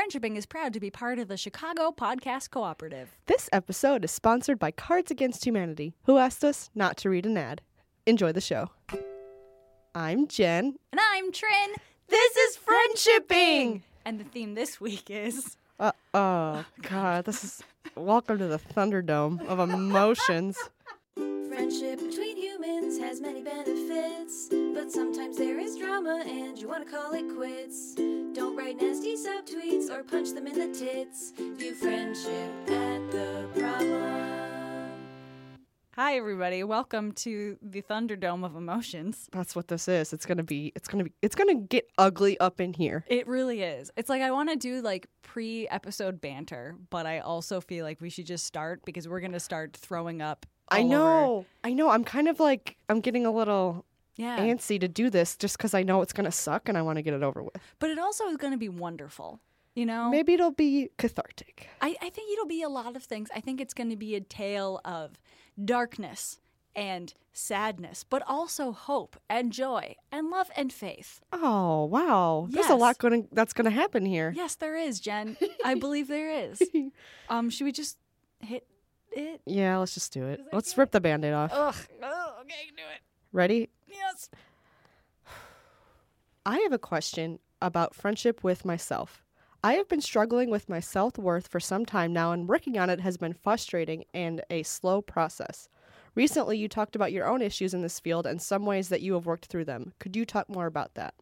Friendshipping is proud to be part of the Chicago Podcast Cooperative. This episode is sponsored by Cards Against Humanity, who asked us not to read an ad. Enjoy the show. I'm Jen. And I'm Trin. This is Friendshipping! And the theme this week is Uh, oh, God. This is. Welcome to the Thunderdome of emotions. Friendship between humans has many benefits, but sometimes there is drama and you want to call it quits. Don't write nasty subtweets or punch them in the tits. View friendship at the problem. Hi, everybody. Welcome to the Thunderdome of Emotions. That's what this is. It's gonna be. It's gonna be. It's gonna get ugly up in here. It really is. It's like I want to do like pre episode banter, but I also feel like we should just start because we're going to start throwing up. I all over- know. I know. I'm kind of like. I'm getting a little Yeah. antsy to do this just because I know it's gonna suck and I want to get it over with. but it also is going to be wonderful. You know? Maybe it'll be cathartic. I, I think it'll be a lot of things. I think it's going to be a tale of darkness and sadness, but also hope and joy and love and faith. Oh wow! There's a lot going. That's going to happen here. Yes, there is, Jen. I believe there is. Um, should we just hit it? Yeah, let's just do it. Let's rip the band-aid off. Ugh. Oh, okay, do it. Ready? Yes. I have a question about friendship with myself. I have been struggling with my self worth for some time now, and working on it has been frustrating and a slow process. Recently, you talked about your own issues in this field and some ways that you have worked through them. Could you talk more about that?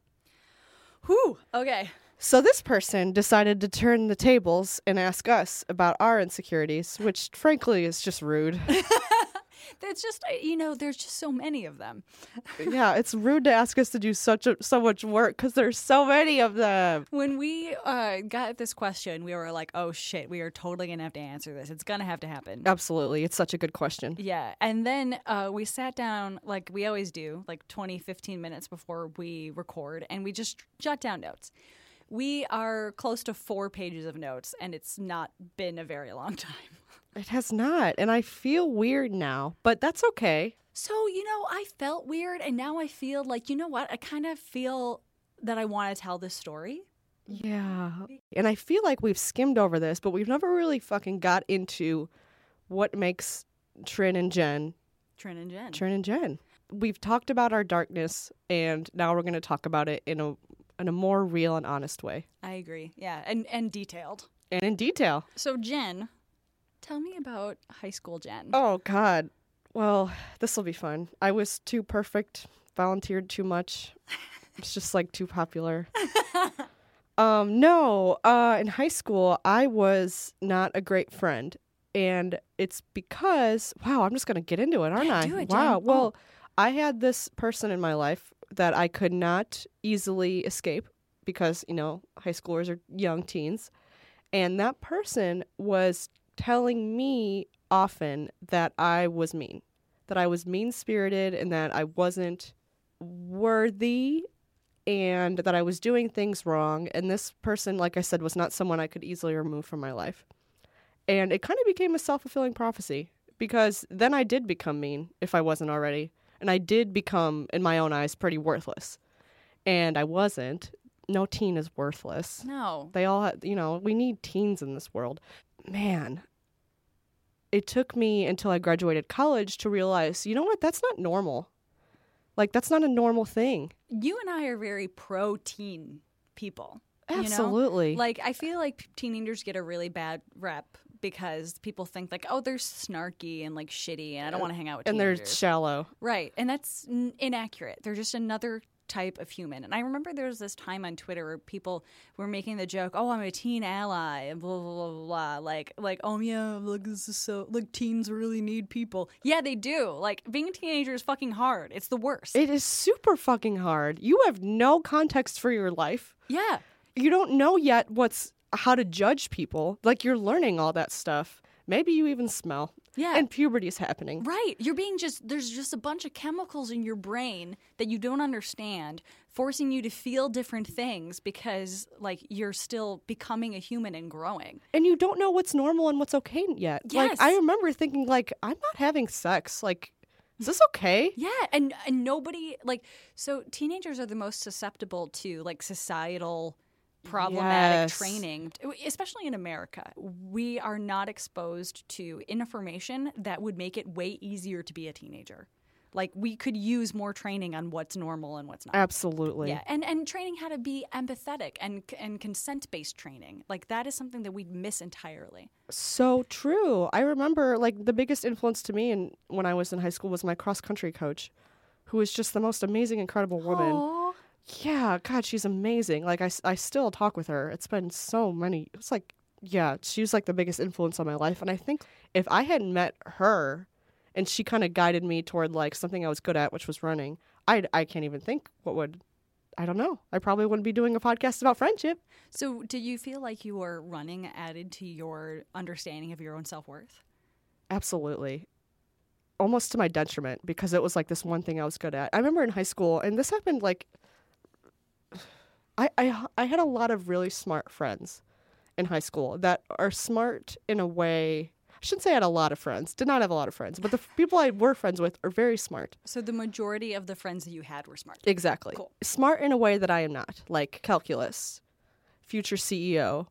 Whew. Okay. So, this person decided to turn the tables and ask us about our insecurities, which frankly is just rude. It's just uh, you know, there's just so many of them. yeah, it's rude to ask us to do such a, so much work because there's so many of them. When we uh, got this question, we were like, "Oh shit, we are totally gonna have to answer this. It's gonna have to happen." Absolutely. It's such a good question. Yeah. And then uh, we sat down, like we always do, like 20, 15 minutes before we record, and we just jot down notes. We are close to four pages of notes, and it's not been a very long time. It has not. And I feel weird now, but that's okay. So, you know, I felt weird, and now I feel like, you know what? I kind of feel that I want to tell this story. Yeah. And I feel like we've skimmed over this, but we've never really fucking got into what makes Trin and Jen Trin and Jen. Trin and Jen. We've talked about our darkness, and now we're going to talk about it in a in a more real and honest way I agree. Yeah. And, and detailed. and in detail. So, Jen, tell me about high school Jen. Oh God. Well, this will be fun. I was too perfect, volunteered too much. It's just like too popular. um, no, uh, in high school, I was not a great friend, and it's because wow, I'm just gonna get into it, aren't Yeah, I? do it, wow. Jen. Well, I had this person in my life that I could not easily escape because you know high schoolers are young teens, and that person was telling me often that I was mean, that I was mean spirited, and that I wasn't worthy, and that I was doing things wrong. And this person, like I said, was not someone I could easily remove from my life. And it kind of became a self fulfilling prophecy because then I did become mean if I wasn't already. And I did become, in my own eyes, pretty worthless. And I wasn't. No teen is worthless. No. They all, you know, we need teens in this world. Man, it took me until I graduated college to realize, you know what? That's not normal. Like, that's not a normal thing. You and I are very pro teen people. you know? Absolutely. Like, I feel like teenagers get a really bad rep because people think, like, oh, they're snarky and, like, shitty, and I don't want to hang out with and they're shallow. Right. And that's n- inaccurate. They're just another type of human. And I remember there was this time on Twitter where people were making the joke, "Oh, I'm a teen ally," and blah blah blah blah. blah. Like, like, oh yeah, like this is so like teens really need people. Yeah, they do. Like being a teenager is fucking hard. It's the worst. It is super fucking hard. You have no context for your life. yeah. You don't know yet what's how to judge people. Like you're learning all that stuff. Maybe you even smell. Yeah. And puberty is happening. Right. You're being just, there's just a bunch of chemicals in your brain that you don't understand, forcing you to feel different things because, like, you're still becoming a human and growing. And you don't know what's normal and what's okay yet. Yes. Like I remember thinking like I'm not having sex. Like is this okay? Yeah. And, and nobody, like, so teenagers are the most susceptible to, like, societal problematic Yes. training, especially in America. We are not exposed to information that would make it way easier to be a teenager. Like we could use more training on what's normal and what's not. Absolutely. Yeah, and and training how to be empathetic and and consent based training. Like that is something that we'd miss entirely. So true. I remember like the biggest influence to me in, when I was in high school was my cross country coach, who was just the most amazing, incredible woman. Aw. Yeah, God, she's amazing. Like I, I still talk with her. It's been so many. It's like, yeah, she was like the biggest influence on my life. And I think if I hadn't met her, and she kind of guided me toward like something I was good at, which was running, I, I can't even think what would. I don't know. I probably wouldn't be doing a podcast about friendship. So, do you feel like your running added to your understanding of your own self worth? Absolutely. Almost to my detriment because it was like this one thing I was good at. I remember in high school, and this happened like I, I I had a lot of really smart friends in high school that are smart in a way. I shouldn't say I had a lot of friends. Did not have a lot of friends, but the people I were friends with are very smart. So, the majority of the friends that you had were smart. Exactly. Cool. Smart in a way that I am not, like calculus, future CEO,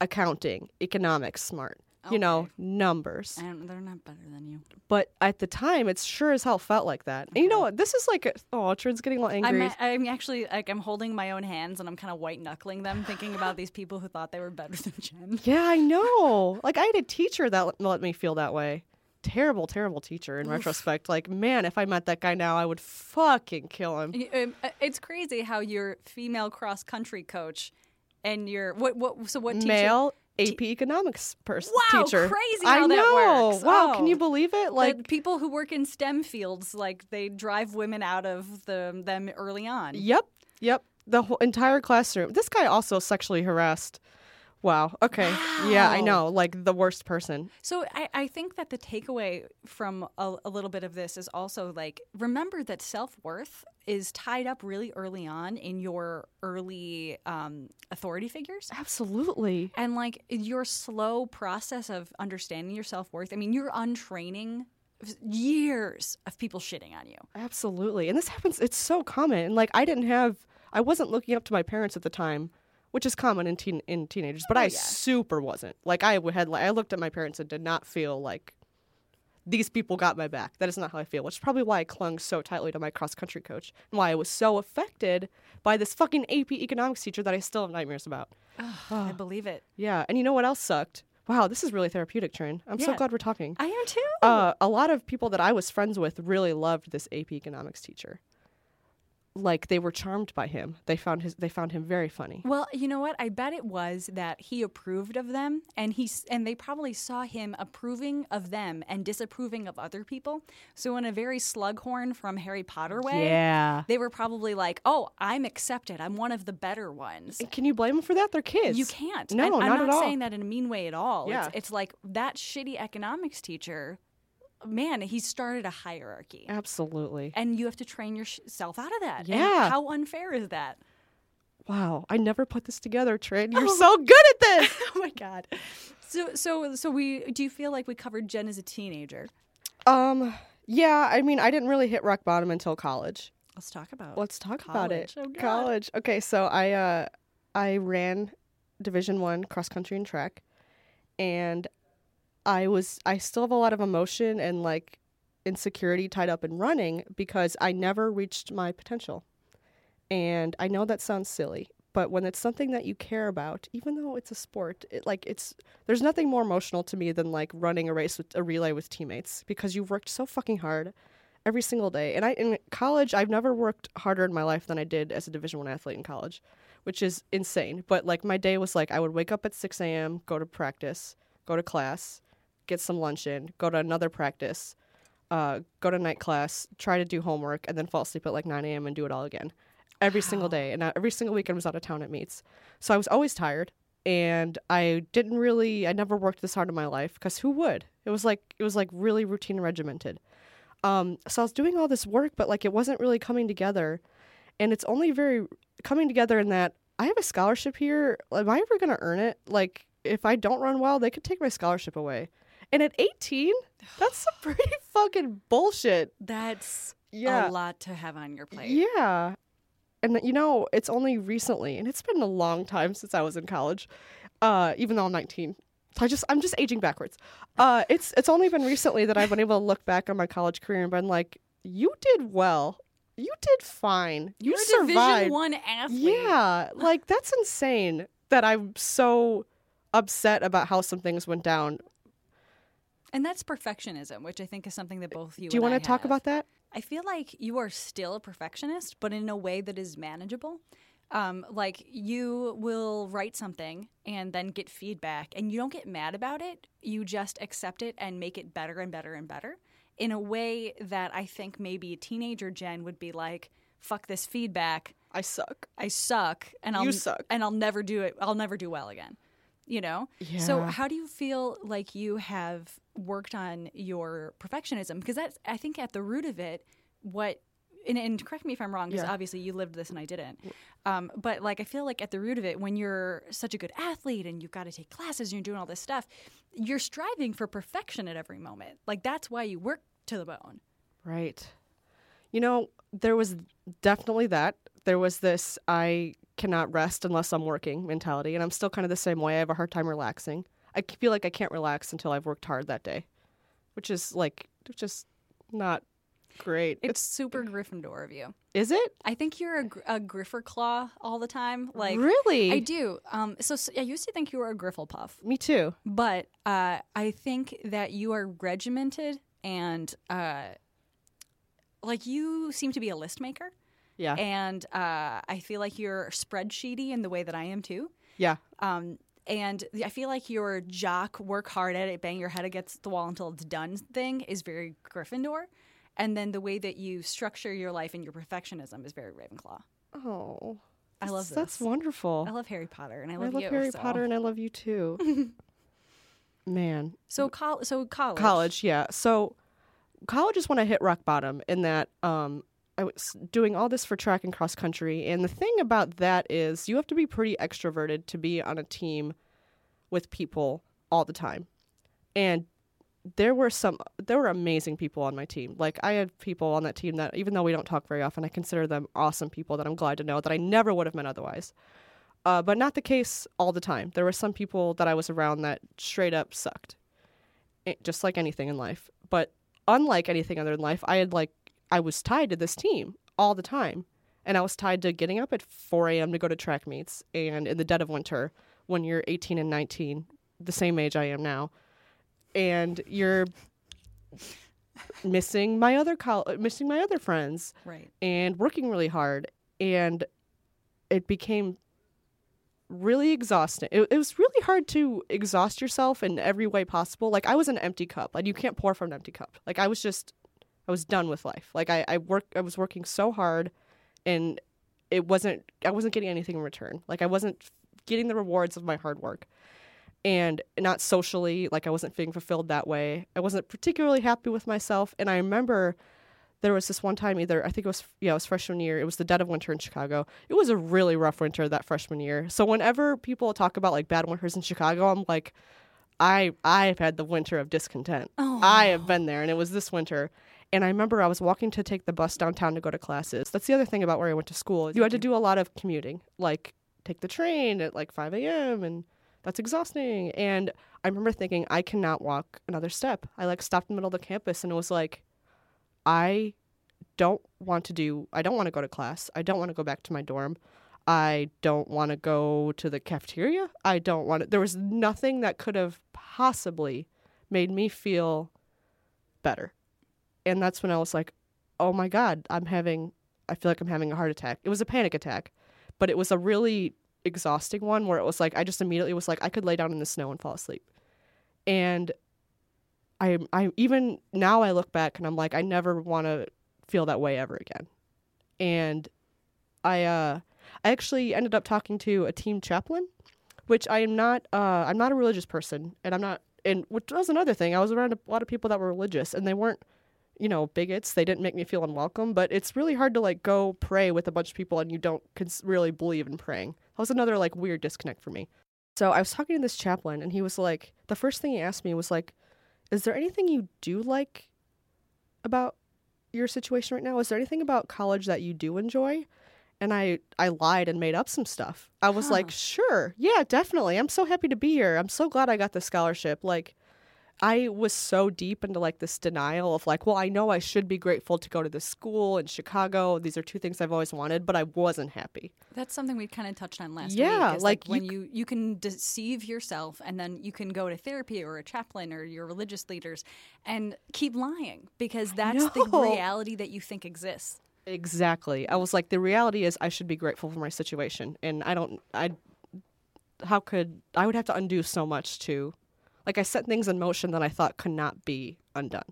accounting, economics smart. You know, numbers. And they're not better than you. but at the time, it sure as hell felt like that. And you know what? This is like, a, oh, Trin's getting a little angry. I'm, I'm actually like I'm holding my own hands and I'm kind of white knuckling them, thinking about these people who thought they were better than Jen. yeah, I know. Like I had a teacher that let- let me feel that way. Terrible, terrible teacher. In retrospect, like man, if I met that guy now, I would fucking kill him. Um, uh, It's crazy how your female cross country coach and your what what so what teacher Male AP economics person Wow, teacher. crazy I how that know. works. Wow, Oh. can you believe it? like Like, people who work in STEM fields like they drive women out of the them early on. yep, yep. The whole entire classroom. This guy also sexually harassed. Wow. Okay. Yeah, I know. Like the worst person. So I, I think that the takeaway from a, a little bit of this is also like remember that self worth is tied up really early on in your early um, authority figures. Absolutely. And like your slow process of understanding your self worth, I mean, you're untraining years of people shitting on you. Absolutely. And this happens, it's so common. And like, I didn't have, I wasn't looking up to my parents at the time, which is common in teen, in teenagers, but I yeah. super wasn't. Like, I had, like, I looked at my parents and did not feel like these people got my back. That is not how I feel, which is probably why I clung so tightly to my cross country coach and why I was so affected by this fucking AP economics teacher that I still have nightmares about. I believe it. Yeah. And you know what else sucked? Wow, this is really therapeutic, Trin. I'm so glad we're talking. I am too. uh, a lot of people that I was friends with really loved this AP economics teacher. Like they were charmed by him. They found his. They found him very funny. Well, you know what? I bet it was that he approved of them, and he's and they probably saw him approving of them and disapproving of other people. So, in a very Slughorn from Harry Potter way, Yeah. they were probably like, "Oh, I'm accepted. I'm one of the better ones." And can you blame them for that? They're kids. You can't. No, And I'm not not at all. saying that in a mean way at all. Yeah. It's, it's like that shitty economics teacher. Man, he started a hierarchy, Absolutely. and you have to train yourself out of that. And Yeah. how unfair is that? Wow. I never put this together, Trin. You're so good at this. oh my god. So so so we do you feel like we covered Jen as a teenager? um. Yeah. I mean, I didn't really hit rock bottom until college. Let's talk about Let's talk about it. College. Oh, college. Okay, so I uh I ran Division 1 cross country and track and I was I still have a lot of emotion and like insecurity tied up in running because I never reached my potential. And I know that sounds silly, but when it's something that you care about, even though it's a sport, it like it's there's nothing more emotional to me than like running a race with a relay with teammates because you've worked so fucking hard every single day. And I in college, I've never worked harder in my life than I did as a Division One athlete in college, which is insane. But like my day was like I would wake up at six a.m., go to practice, go to class, get some lunch in, go to another practice, uh, go to night class, try to do homework, and then fall asleep at like nine a.m. and do it all again, every single day. And every single weekend was out of town at meets, so I was always tired. And I didn't really, I never worked this hard in my life because who would? It was like it was like really routine and regimented. Um, so I was doing all this work, but like it wasn't really coming together. And it's only very coming together in that I have a scholarship here. Am I ever going to earn it? Like, if I don't run well, they could take my scholarship away. And at 18, that's some pretty fucking bullshit. That's Yeah. a lot to have on your plate. Yeah. and you know, it's only recently, and it's been a long time since I was in college. Uh, even though I'm 19, I just I'm just aging backwards. Uh, it's it's only been recently that I've been able to look back on my college career and been like, you did well. You did fine. You You're survived. Division One athlete. Yeah, like that's insane that I'm so upset about how some things went down. And that's perfectionism, which I think is something that both you. Do you want to talk about that? I feel like you are still a perfectionist, but in a way that is manageable. Um, like you will write something and then get feedback, and you don't get mad about it. You just accept it and make it better and better and better in a way that I think maybe a teenager Jen would be like, "Fuck this feedback. I suck. I suck, and I'll You suck. and I'll never do it. I'll never do well again." You know. So how do you feel like you have worked on your perfectionism? Because that's I think at the root of it, what and, and correct me if I'm wrong, because Yeah. obviously you lived this and I didn't. Um, but like I feel like at the root of it, when you're such a good athlete and you've got to take classes and you're doing all this stuff, you're striving for perfection at every moment. Like that's why you work to the bone. Right. You know, there was definitely that. There was this I cannot rest unless I'm working mentality, and I'm still kind of the same way. I have a hard time relaxing. I feel like I can't relax until I've worked hard that day, which is like just not great. It's super Gryffindor of you. Is it I think you're a, a Griffer claw all the time. Like really? I do. Um, so, I used to think you were a Grifflepuff, Me too. but uh, I think that you are regimented and uh, like you seem to be a list maker. Yeah. And uh, I feel like you're spreadsheety in the way that I am too. yeah. Um, and I feel like your jock, work hard at it, bang your head against the wall until it's done thing is very Gryffindor. And then the way that you structure your life and your perfectionism is very Ravenclaw. Oh, I love that's- That's wonderful. I love Harry Potter, and I I love, love you. Harry so. Potter, and I love you too. Man, So, col- so college. college yeah so college is when i hit rock bottom in that um i was doing all this for track and cross country and the thing about that is you have to be pretty extroverted to be on a team with people all the time. And there were some there were amazing people on my team. Like i had people on that team that even though we don't talk very often i consider them awesome people that i'm glad to know that i never would have met otherwise. Uh, but not the case all the time. There were some people that i was around that straight up sucked it- just like anything in life. But unlike anything other in life, I had like I was tied to this team all the time, and I was tied to getting up at 4 a.m. to go to track meets, and in the dead of winter, when you're 18 and 19, the same age I am now, and you're missing my other col- missing my other friends, Right. and working really hard, and it became really exhausting. It, it was really hard to exhaust yourself in every way possible. Like I was an empty cup. Like you can't pour from an empty cup. Like I was just, I was done with life. Like I, I work, I was working so hard, and it wasn't, I wasn't getting anything in return. Like I wasn't getting the rewards of my hard work, and not socially. Like I wasn't feeling fulfilled that way. I wasn't particularly happy with myself, and I remember there was this one time either I think it was yeah it was freshman year it was the dead of winter in Chicago it was a really rough winter that freshman year so whenever people talk about like bad winters in Chicago I'm like I I've had the winter of discontent Oh. I have been there and it was this winter and I remember I was walking to take the bus downtown to go to classes that's the other thing about where I went to school you had to mm-hmm. do a lot of commuting like take the train at like 5 a.m. and that's exhausting and I remember thinking I cannot walk another step I like stopped in the middle of the campus and it was like I don't want to do I don't want to go to class. I don't want to go back to my dorm. I don't want to go to the cafeteria. I don't want to there was nothing that could have possibly made me feel better. And that's when I was like, "Oh my god, I'm having I feel like I'm having a heart attack." It was a panic attack, but it was a really exhausting one where it was like I just immediately was like I could lay down in the snow and fall asleep. And I I even now I look back and I'm like I never want to feel that way ever again. And I uh I actually ended up talking to a team chaplain, which I am not uh I'm not a religious person and I'm not and which was another thing. I was around a lot of people that were religious and they weren't you know, bigots. They didn't make me feel unwelcome, but it's really hard to like go pray with a bunch of people and you don't cons- really believe in praying. That was another like weird disconnect for me. So I was talking to this chaplain and he was like the first thing he asked me was like is there anything you do like about your situation right now? Is there anything about college that you do enjoy? and I I lied and made up some stuff. I was like, "Sure. Yeah, definitely. I'm so happy to be here. I'm so glad I got the scholarship." Like I was so deep into like this denial of like, well, I know I should be grateful to go to this school in Chicago. These are two things I've always wanted, but I wasn't happy. That's something we kind of touched on last Yeah, week. is, like, when you you you can deceive yourself, and then you can go to therapy or a chaplain or your religious leaders and keep lying because that's the reality that you think exists. Exactly. I was like, the reality is I should be grateful for my situation, and I don't. I how could I would have to undo so much to, like I set things in motion that I thought could not be undone.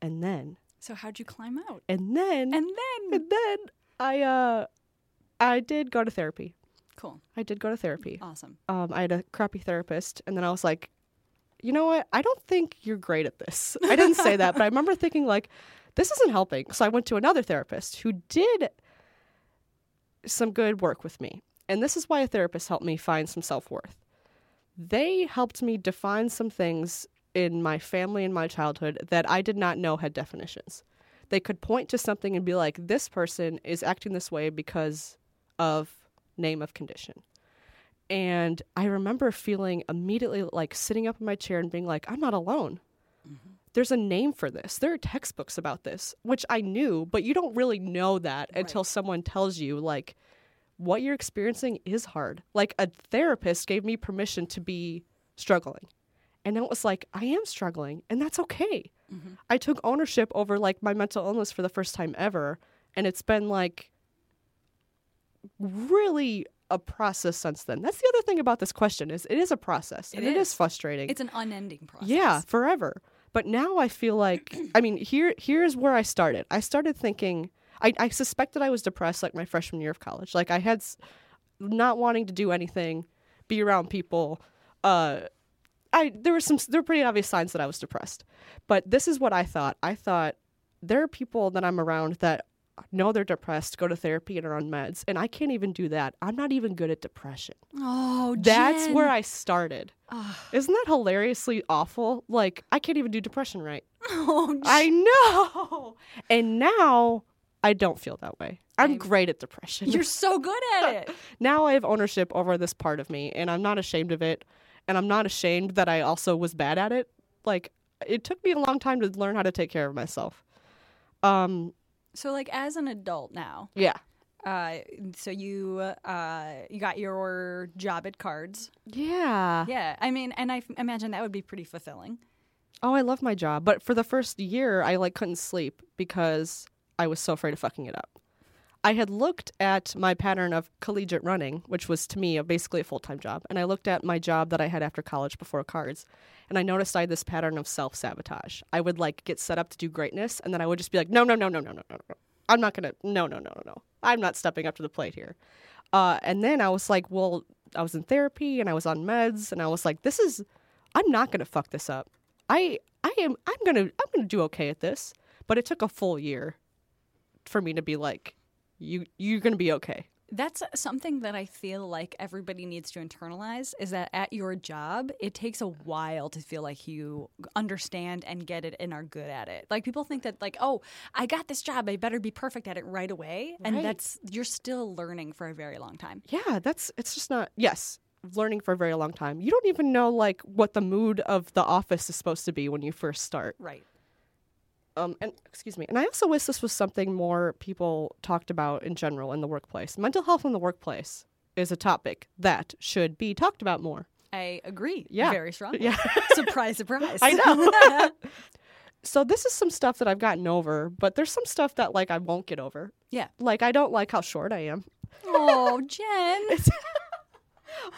And then, So how'd you climb out? and then, And then and then I uh, I did go to therapy. cool, I did go to therapy. awesome. um, I had a crappy therapist, and then I was like, you know what? I don't think you're great at this. I didn't say that, but I remember thinking like, this isn't helping. So I went to another therapist who did some good work with me, and this is why a therapist helped me find some self worth. They helped me define some things in my family and my childhood that I did not know had definitions. They could point to something and be like, this person is acting this way because of name of condition. And I remember feeling immediately like sitting up in my chair and being like, I'm not alone. Mm-hmm. There's a name for this. There are textbooks about this, which I knew, but you don't really know that until someone tells you, like, what you're experiencing is hard. Like, a therapist gave me permission to be struggling. And it was like, I am struggling, and that's okay. Mm-hmm. I took ownership over like my mental illness for the first time ever. And it's been like really a process since then. That's the other thing about this question is it is a process and It it is is. frustrating. It's an unending process. yeah, forever. But now I feel like I mean here here's where I started. I started thinking I, I suspected I was depressed like my freshman year of college. Like I had s- not wanting to do anything, be around people. Uh, I there were some there were pretty obvious signs that I was depressed. But this is what I thought. I thought there are people that I'm around that know they're depressed, go to therapy and are on meds, and I can't even do that. I'm not even good at depression. Oh, That's Jen. where I started. Isn't that hilariously awful? Like I can't even do depression right. Oh, I know. And now I don't feel that way. I'm I'm- great at depression. you're so good at it. now I have ownership over this part of me and I'm not ashamed of it. And I'm not ashamed that I also was bad at it. Like it took me a long time to learn how to take care of myself. Um So, like, as an adult now, yeah. uh, so you uh, you got your job at Cards. Yeah. Yeah, I mean, and I f- imagine that would be pretty fulfilling. Oh, I love my job, but for the first year I like couldn't sleep because I was so afraid of fucking it up. I had looked at my pattern of collegiate running, which was to me a, basically a full time job, and I looked at my job that I had after college before cards, and I noticed I had this pattern of self sabotage. I would like get set up to do greatness, and then I would just be like, no, no, no, no, no, no, no, no. I'm not gonna, no, no, no, no, no. I'm not stepping up to the plate here. Uh, and then I was like, well, I was in therapy and I was on meds, and I was like, this is, I'm not gonna fuck this up. I, I am, I'm gonna, I'm gonna do okay at this. But it took a full year for me to be like, you you're gonna be okay. That's something that I feel like everybody needs to internalize is that at your job, it takes a while to feel like you understand and get it and are good at it. Like people think that like, "Oh, I got this job, I better be perfect at it right away." And Right. that's you're still learning for a very long time. Yeah, that's it's just not yes, learning for a very long time. You don't even know like what the mood of the office is supposed to be when you first start. Right. Um and excuse me. And I also wish this was something more people talked about in general in the workplace. Mental health in the workplace is a topic that should be talked about more. I agree. Yeah. Very strongly. Yeah. surprise, surprise. I know. so this is some stuff that I've gotten over, but there's some stuff that like I won't get over. yeah. Like I don't like how short I am. Oh, Jen.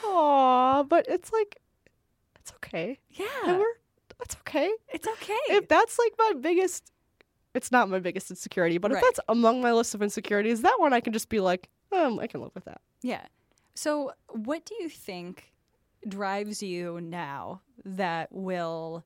Aw, but it's like it's okay. And Yeah. we're that's okay. It's okay. If that's like my biggest it's not my biggest insecurity, but Right. if that's among my list of insecurities, that one I can just be like, um, I can live with that. Yeah. So, what do you think drives you now that will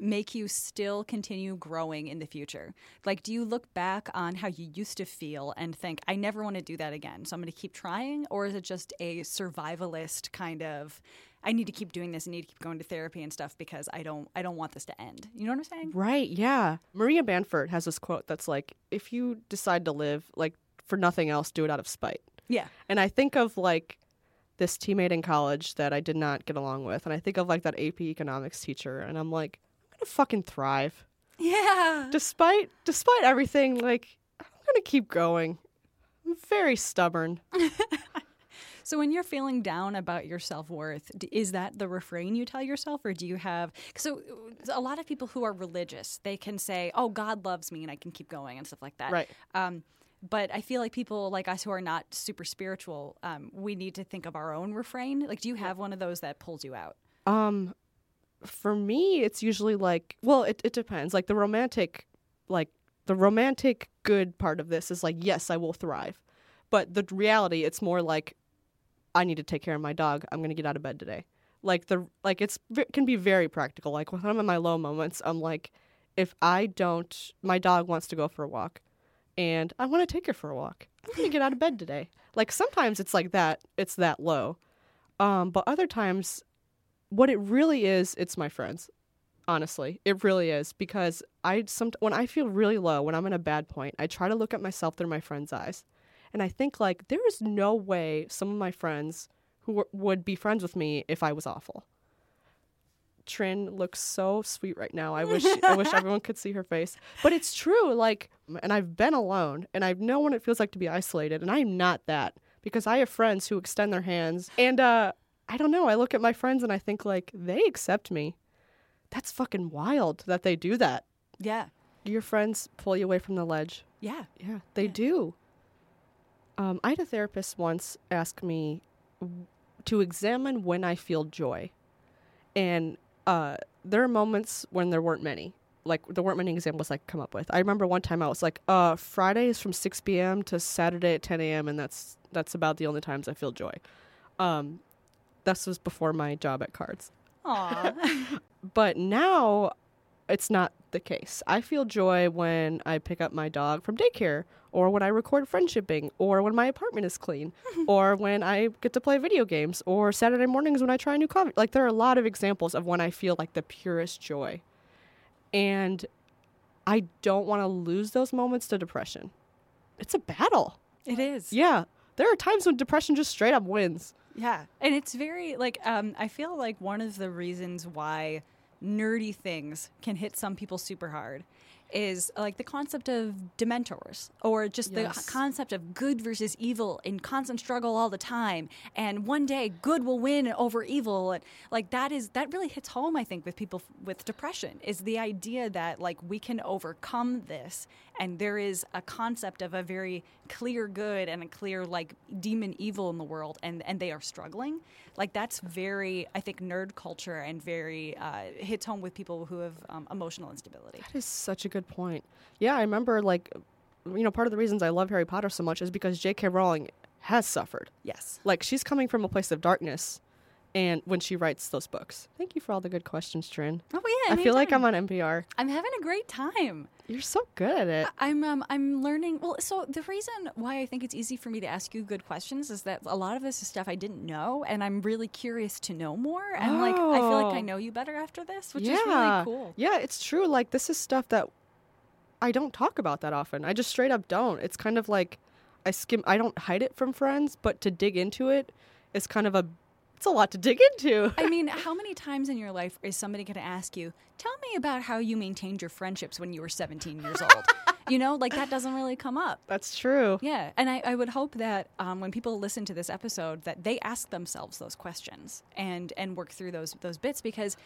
make you still continue growing in the future? Like, do you look back on how you used to feel and think, I never want to do that again, so I'm going to keep trying? Or is it just a survivalist kind of, I need to keep doing this, I need to keep going to therapy and stuff because I don't, I don't want this to end? You know what I'm saying? Right, yeah. Maria Bamford has this quote that's like, if you decide to live, like for nothing else, do it out of spite. Yeah. And I think of like this teammate in college that I did not get along with, and I think of like that AP economics teacher, and I'm like, I'm gonna fucking thrive Yeah. despite despite everything. Like I'm gonna keep going. I'm very stubborn. So when you're feeling down about your self worth, is that the refrain you tell yourself, or do you have? So a lot of people who are religious, they can say, "Oh, God loves me," and I can keep going and stuff like that. Right. Um, but I feel like people like us who are not super spiritual, um, we need to think of our own refrain. Like, do you have one of those that pulls you out? Um, for me, it's usually like, well, it, it depends. Like the romantic, like the romantic good part of this is like, yes, I will thrive. But the reality, it's more like, I need to take care of my dog. I'm gonna get out of bed today. Like the like, it's it can be very practical. Like when I'm in my low moments, I'm like, if I don't, my dog wants to go for a walk, and I want to take her for a walk. I'm gonna get out of bed today. Like sometimes it's like that. It's that low. Um, but other times what it really is, it's my friends. Honestly, it really is because I some when I feel really low, when I'm in a bad point, I try to look at myself through my friends' eyes, and I think like there is no way some of my friends who would be friends with me if I was awful. Trin looks so sweet right now. I wish I wish everyone could see her face. But it's true like and I've been alone and I know what it feels like to be isolated and I'm not that because I have friends who extend their hands and uh I don't know. I look at my friends and I think like they accept me. That's fucking wild that they do that. Yeah. Your friends pull you away from the ledge. Yeah. Yeah, they do. Um, I had a therapist once ask me to examine when I feel joy, and uh, there are moments when there weren't many. Like there weren't many examples I could come up with. I remember one time I was like, uh, is from six p.m. to Saturday at ten a.m. and that's that's about the only times I feel joy. Um, this was before my job at Cards Aw. but now it's not the case. I feel joy when I pick up my dog from daycare, or when I record friendshipping, or when my apartment is clean, or when I get to play video games, or Saturday mornings when I try a new coffee. Like there are a lot of examples of when I feel like the purest joy. And I don't want to lose those moments to depression. It's a battle. it is. Yeah. There are times when depression just straight up wins. Yeah, and it's very like um, I feel like one of the reasons why nerdy things can hit some people super hard is like the concept of dementors or just Yes. the concept of good versus evil in constant struggle all the time and one day good will win over evil and like that is that really hits home i think with people f- with depression is the idea that like we can overcome this and there is a concept of a very clear good and a clear like demon evil in the world and and they are struggling like that's very i think nerd culture and very uh, hits home with people who have um, emotional instability That is such a good point. Yeah, I remember like you know, part of the reasons I love Harry Potter so much is because J.K. Rowling has suffered. yes Like she's coming from a place of darkness and when she writes those books. Thank you for all the good questions, Trin. oh yeah I feel like. I'm on NPR. i'm having a great time You're so good at it. I'm um, I'm learning. Well, so the reason why I think it's easy for me to ask you good questions is that a lot of this is stuff I didn't know, and I'm really curious to know more. And like I feel like I Oh. know you better after this, which yeah. is really cool. Yeah, it's true. Like this is stuff that I don't talk about that often. I just straight up don't. It's kind of like I skim I don't hide it from friends, but to dig into it is kind of a it's a lot to dig into. I mean, how many times in your life is somebody going to ask you, "Tell me about how you maintained your friendships when you were 17 years old"? you know, like that doesn't really come up. That's true. Yeah, and I, I would hope that um, when people listen to this episode, that they ask themselves those questions and and work through those those bits because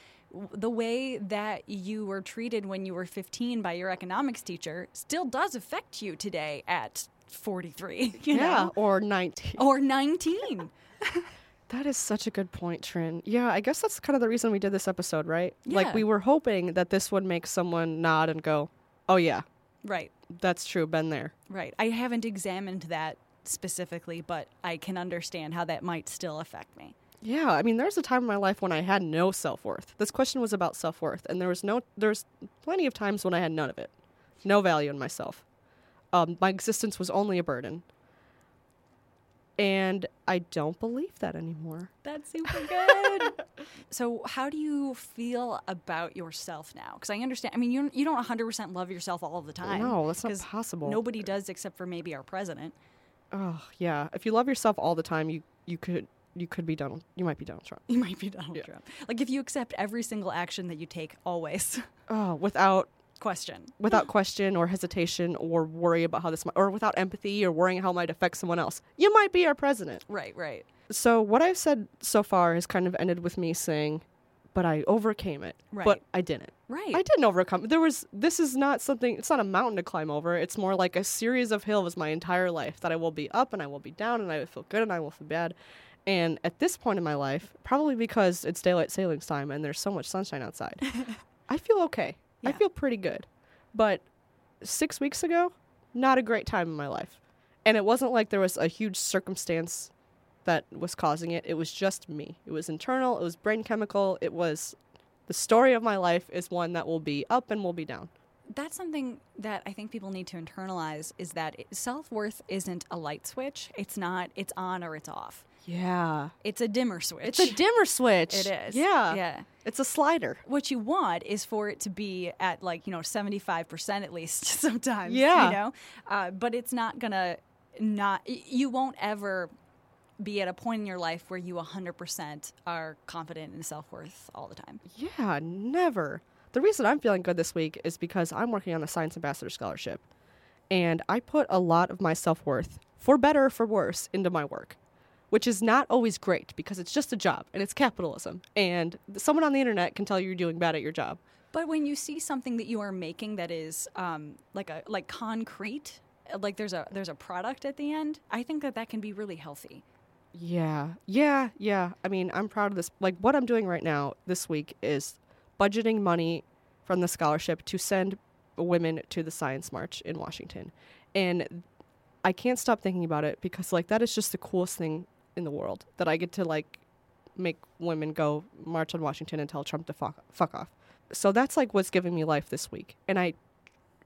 the way that you were treated when you were 15 by your economics teacher still does affect you today at 43. You yeah, know? or 19. or 19. That is such a good point, Trin. Yeah, I guess that's kind of the reason we did this episode, right? Yeah. Like we were hoping that this would make someone nod and go, "Oh yeah, right, that's true, been there." right. I haven't examined that specifically, but I can understand how that might still affect me. Yeah, I mean, there's a time in my life when I had no self-worth. This question was about self-worth, and there was no there's plenty of times when I had none of it. No value in myself. Um, my existence was only a burden. And I don't believe that anymore. That's super good. so, how do you feel about yourself now? Because I understand. I mean, you you don't 100 percent love yourself all the time. No, that's not possible. Nobody does except for maybe our president. Oh yeah. If you love yourself all the time, you you could you could be Donald. You might be Donald Trump. You might be Donald Yeah. Trump. Like if you accept every single action that you take, always Oh, without question. without question or hesitation or worry about how this might, or without empathy or worrying how it might affect someone else. You might be our president. Right, right. So what I've said so far has kind of ended with me saying, "But I overcame it." Right. But I didn't. Right. I didn't overcome. There was. This is not something. It's not a mountain to climb over. It's more like a series of hills my entire life that I will be up and I will be down and I will feel good and I will feel bad. And at this point in my life, probably because it's daylight savings time and there's so much sunshine outside, I feel okay. I feel pretty good. But six weeks ago, not a great time in my life. And it wasn't like there was a huge circumstance that was causing it. It was just me. It was internal, it was brain chemical, it was the story of my life is one that will be up and will be down. That's something that I think people need to internalize is that self worth isn't a light switch. It's not, it's on or it's off. Yeah. It's a dimmer switch. It's a dimmer switch. It is. Yeah. Yeah. It's a slider. What you want is for it to be at like, you know, 75% at least sometimes. Yeah. You know? Uh, but it's not going to not, you won't ever be at a point in your life where you 100% are confident in self worth all the time. Yeah, never. The reason I'm feeling good this week is because I'm working on the Science Ambassador Scholarship. And I put a lot of my self worth, for better or for worse, into my work, which is not always great because it's just a job and it's capitalism. And someone on the internet can tell you you're doing bad at your job. But when you see something that you are making that is um, like a like concrete, uh, like there's a there's a product at the end, I think that that can be really healthy. Yeah, yeah, yeah. I mean, I'm proud of this. Like, what I'm doing right now this week is budgeting money from the scholarship to send women to the Science March in Washington. And I can't stop thinking about it because, like, that is just the coolest thing in the world that I get to, like, make women go march on Washington and tell Trump to fuck, fuck off. So that's, like, what's giving me life this week. And I,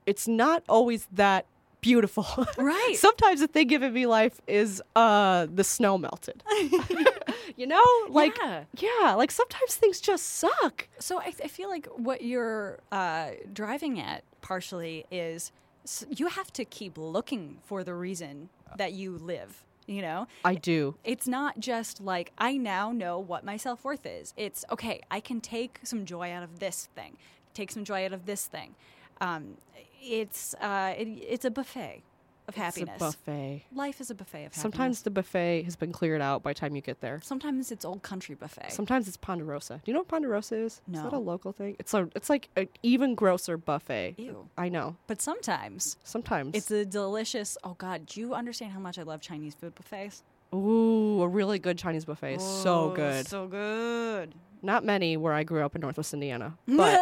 it's not always that beautiful. Right. Sometimes the thing giving me life is uh the snow melted. you know, like Yeah. yeah, like sometimes things just suck. So I, I feel like what you're uh, driving at partially is s- you have to keep looking for the reason that you live. You know, I do. it's not just like I now know what my self worth is. It's okay. I can take some joy out of this thing. Take some joy out of this thing. Um, it's uh, it, it's a buffet of happiness. It's a buffet. Life is a buffet of happiness. Sometimes the buffet has been cleared out by the time you get there. sometimes it's old country buffet. Sometimes it's Ponderosa. Do you know what Ponderosa is? No. Is that a local thing? It's a it's like an even grosser buffet. Ew. I know. But sometimes Sometimes It's a delicious. Oh God, do you understand how much I love Chinese food buffets? ooh, a really good Chinese buffet is so good. so good. Not many where I grew up in Northwest Indiana, But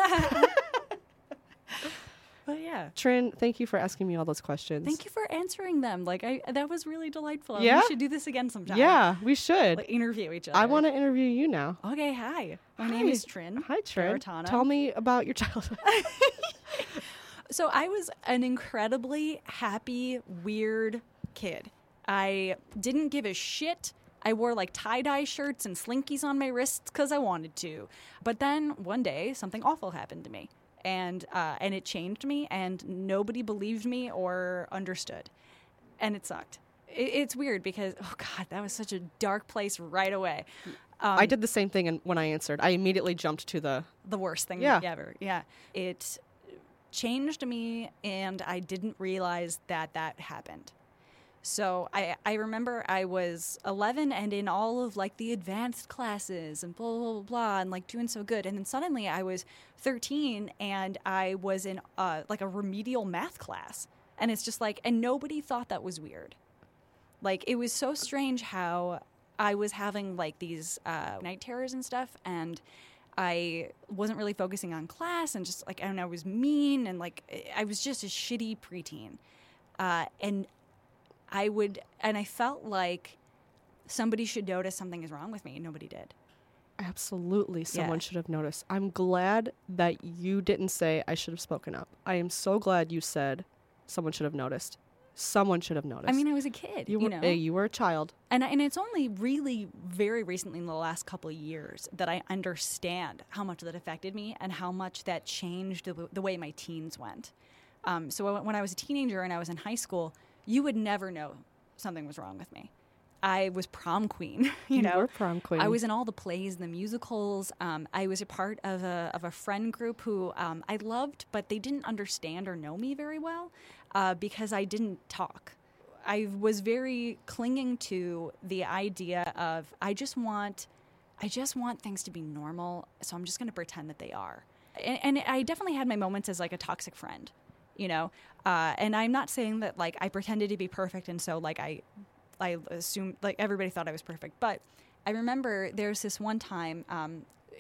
yeah, Trin, thank you for asking me all those questions. thank you for answering them. Like I, that was really delightful. Yeah? we should do this again sometime. Yeah, we should. like, interview each other. I want to interview you now. Okay, hi. My name is Trin. Hi, Trin. Garritano. Tell me about your childhood. So I was an incredibly happy, weird kid. I didn't give a shit. I wore like tie dye shirts and slinkies on my wrists because I wanted to. But then one day, something awful happened to me, and uh, and it changed me, and nobody believed me or understood, and it sucked. It, it's weird because oh god, that was such a dark place right away. Um, I did the same thing and when I answered. I immediately jumped to the the worst thing Yeah. ever. Yeah. It changed me and I didn't realize that that happened. So I I remember I was 11 and in all of like the advanced classes and blah blah blah, blah and like doing so good and then suddenly I was 13 and I was in uh, like a remedial math class and it's just like and nobody thought that was weird. Like it was so strange how I was having like these uh, night terrors and stuff, and I wasn't really focusing on class, and just like I don't know, I was mean, and like I was just a shitty preteen, uh, and I would, and I felt like somebody should notice something is wrong with me, and nobody did. absolutely someone Yeah. should have noticed. I'm glad that you didn't say I should have spoken up. I am so glad you said someone should have noticed. Someone should have noticed. I mean, I was a kid, you you, were know. eh, you were a child. And and it's only really very recently in the last couple of years that I understand how much that affected me and how much that changed the, the way my teens went. Um, so when I was a teenager and I was in high school, you would never know something was wrong with me. I was prom queen, you, know. were prom queen. I was in all the plays and the musicals. Um, I was a part of a, of a friend group who um, I loved, but they didn't understand or know me very well uh, because I didn't talk. I was very clinging to the idea of I just want, I just want things to be normal, so I'm just going to pretend that they are. And, and I definitely had my moments as like a toxic friend, you know. Uh, and I'm not saying that like I pretended to be perfect, and so like I I assumed like everybody thought I was perfect. But I remember there's this one time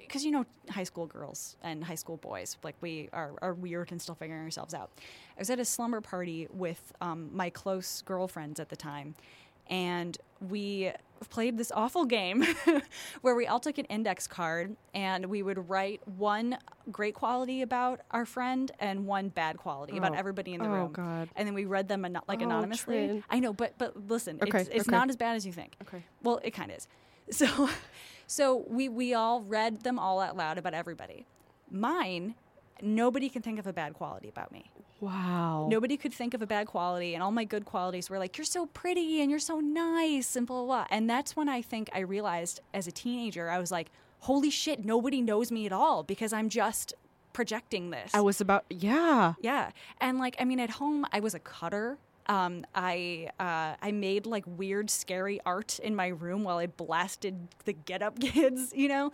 because you know high school girls and high school boys like we are, are weird and still figuring ourselves out. I was at a slumber party with um, my close girlfriends at the time, and we played this awful game where we all took an index card and we would write one great quality about our friend and one bad quality about Oh. everybody in the Oh, room. God. And then we read them ano- like Oh, anonymously. I know, but but listen, Okay, it's, it's okay. not as bad as you think. Okay. Well, it kind of is. So, so we we all read them all out loud about everybody. Mine, nobody can think of a bad quality about me. Wow. Nobody could think of a bad quality, and all my good qualities were like, you're so pretty and you're so nice and blah, blah, blah. And that's when I think I realized as a teenager, I was like, holy shit, nobody knows me at all because I'm just projecting this. I was about yeah. Yeah, and like I mean, at home I was a cutter. Um, I uh, I made like weird, scary art in my room while I blasted the Get Up Kids. You know,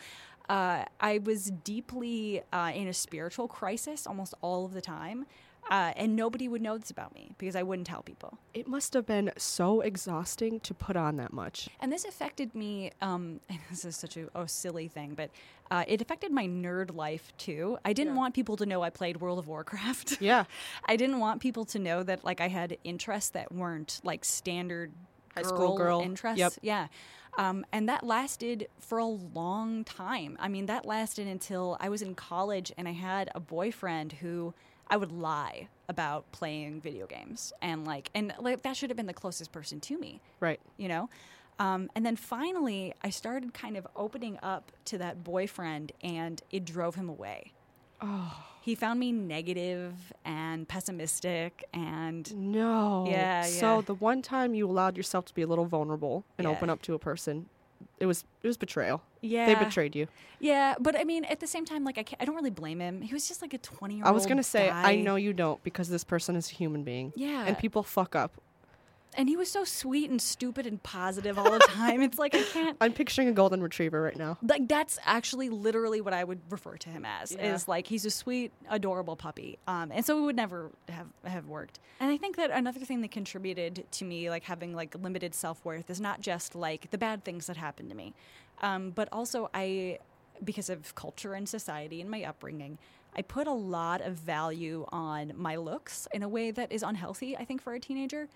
uh, I was deeply uh, in a spiritual crisis almost all of the time, uh, and nobody would know this about me because I wouldn't tell people. It must have been so exhausting to put on that much. And this affected me. Um, and this is such a oh, silly thing, but uh, it affected my nerd life too. I didn't Yeah. want people to know I played World of Warcraft. Yeah. I didn't want people to know that like I had interests that weren't like standard High school girl. interests. Yep. Yeah. Um, and that lasted for a long time. I mean, that lasted until I was in college and I had a boyfriend who I would lie about playing video games and like and like that should have been the closest person to me Right. you know? Um, and then finally, I started kind of opening up to that boyfriend, and it drove him away. Oh He found me negative and pessimistic, and no. Yeah, So yeah. the one time you allowed yourself to be a little vulnerable and Yeah. open up to a person, it was it was betrayal. yeah, They betrayed you. Yeah, but I mean, at the same time, like I, can't, I don't really blame him. He was just like a twenty-year-old. I was gonna say I know you don't because this person is a human being. Yeah, And people fuck up. And he was so sweet and stupid and positive all the time. it's like I can't. I'm picturing a golden retriever right now. like that's actually literally what I would refer to him as Yeah. is like he's a sweet, adorable puppy. Um, and so it would never have have worked. And I think that another thing that contributed to me like having like limited self worth is not just like the bad things that happened to me, um, but also I because of culture and society and my upbringing. I put a lot of value on my looks in a way that is unhealthy, I think, for a teenager.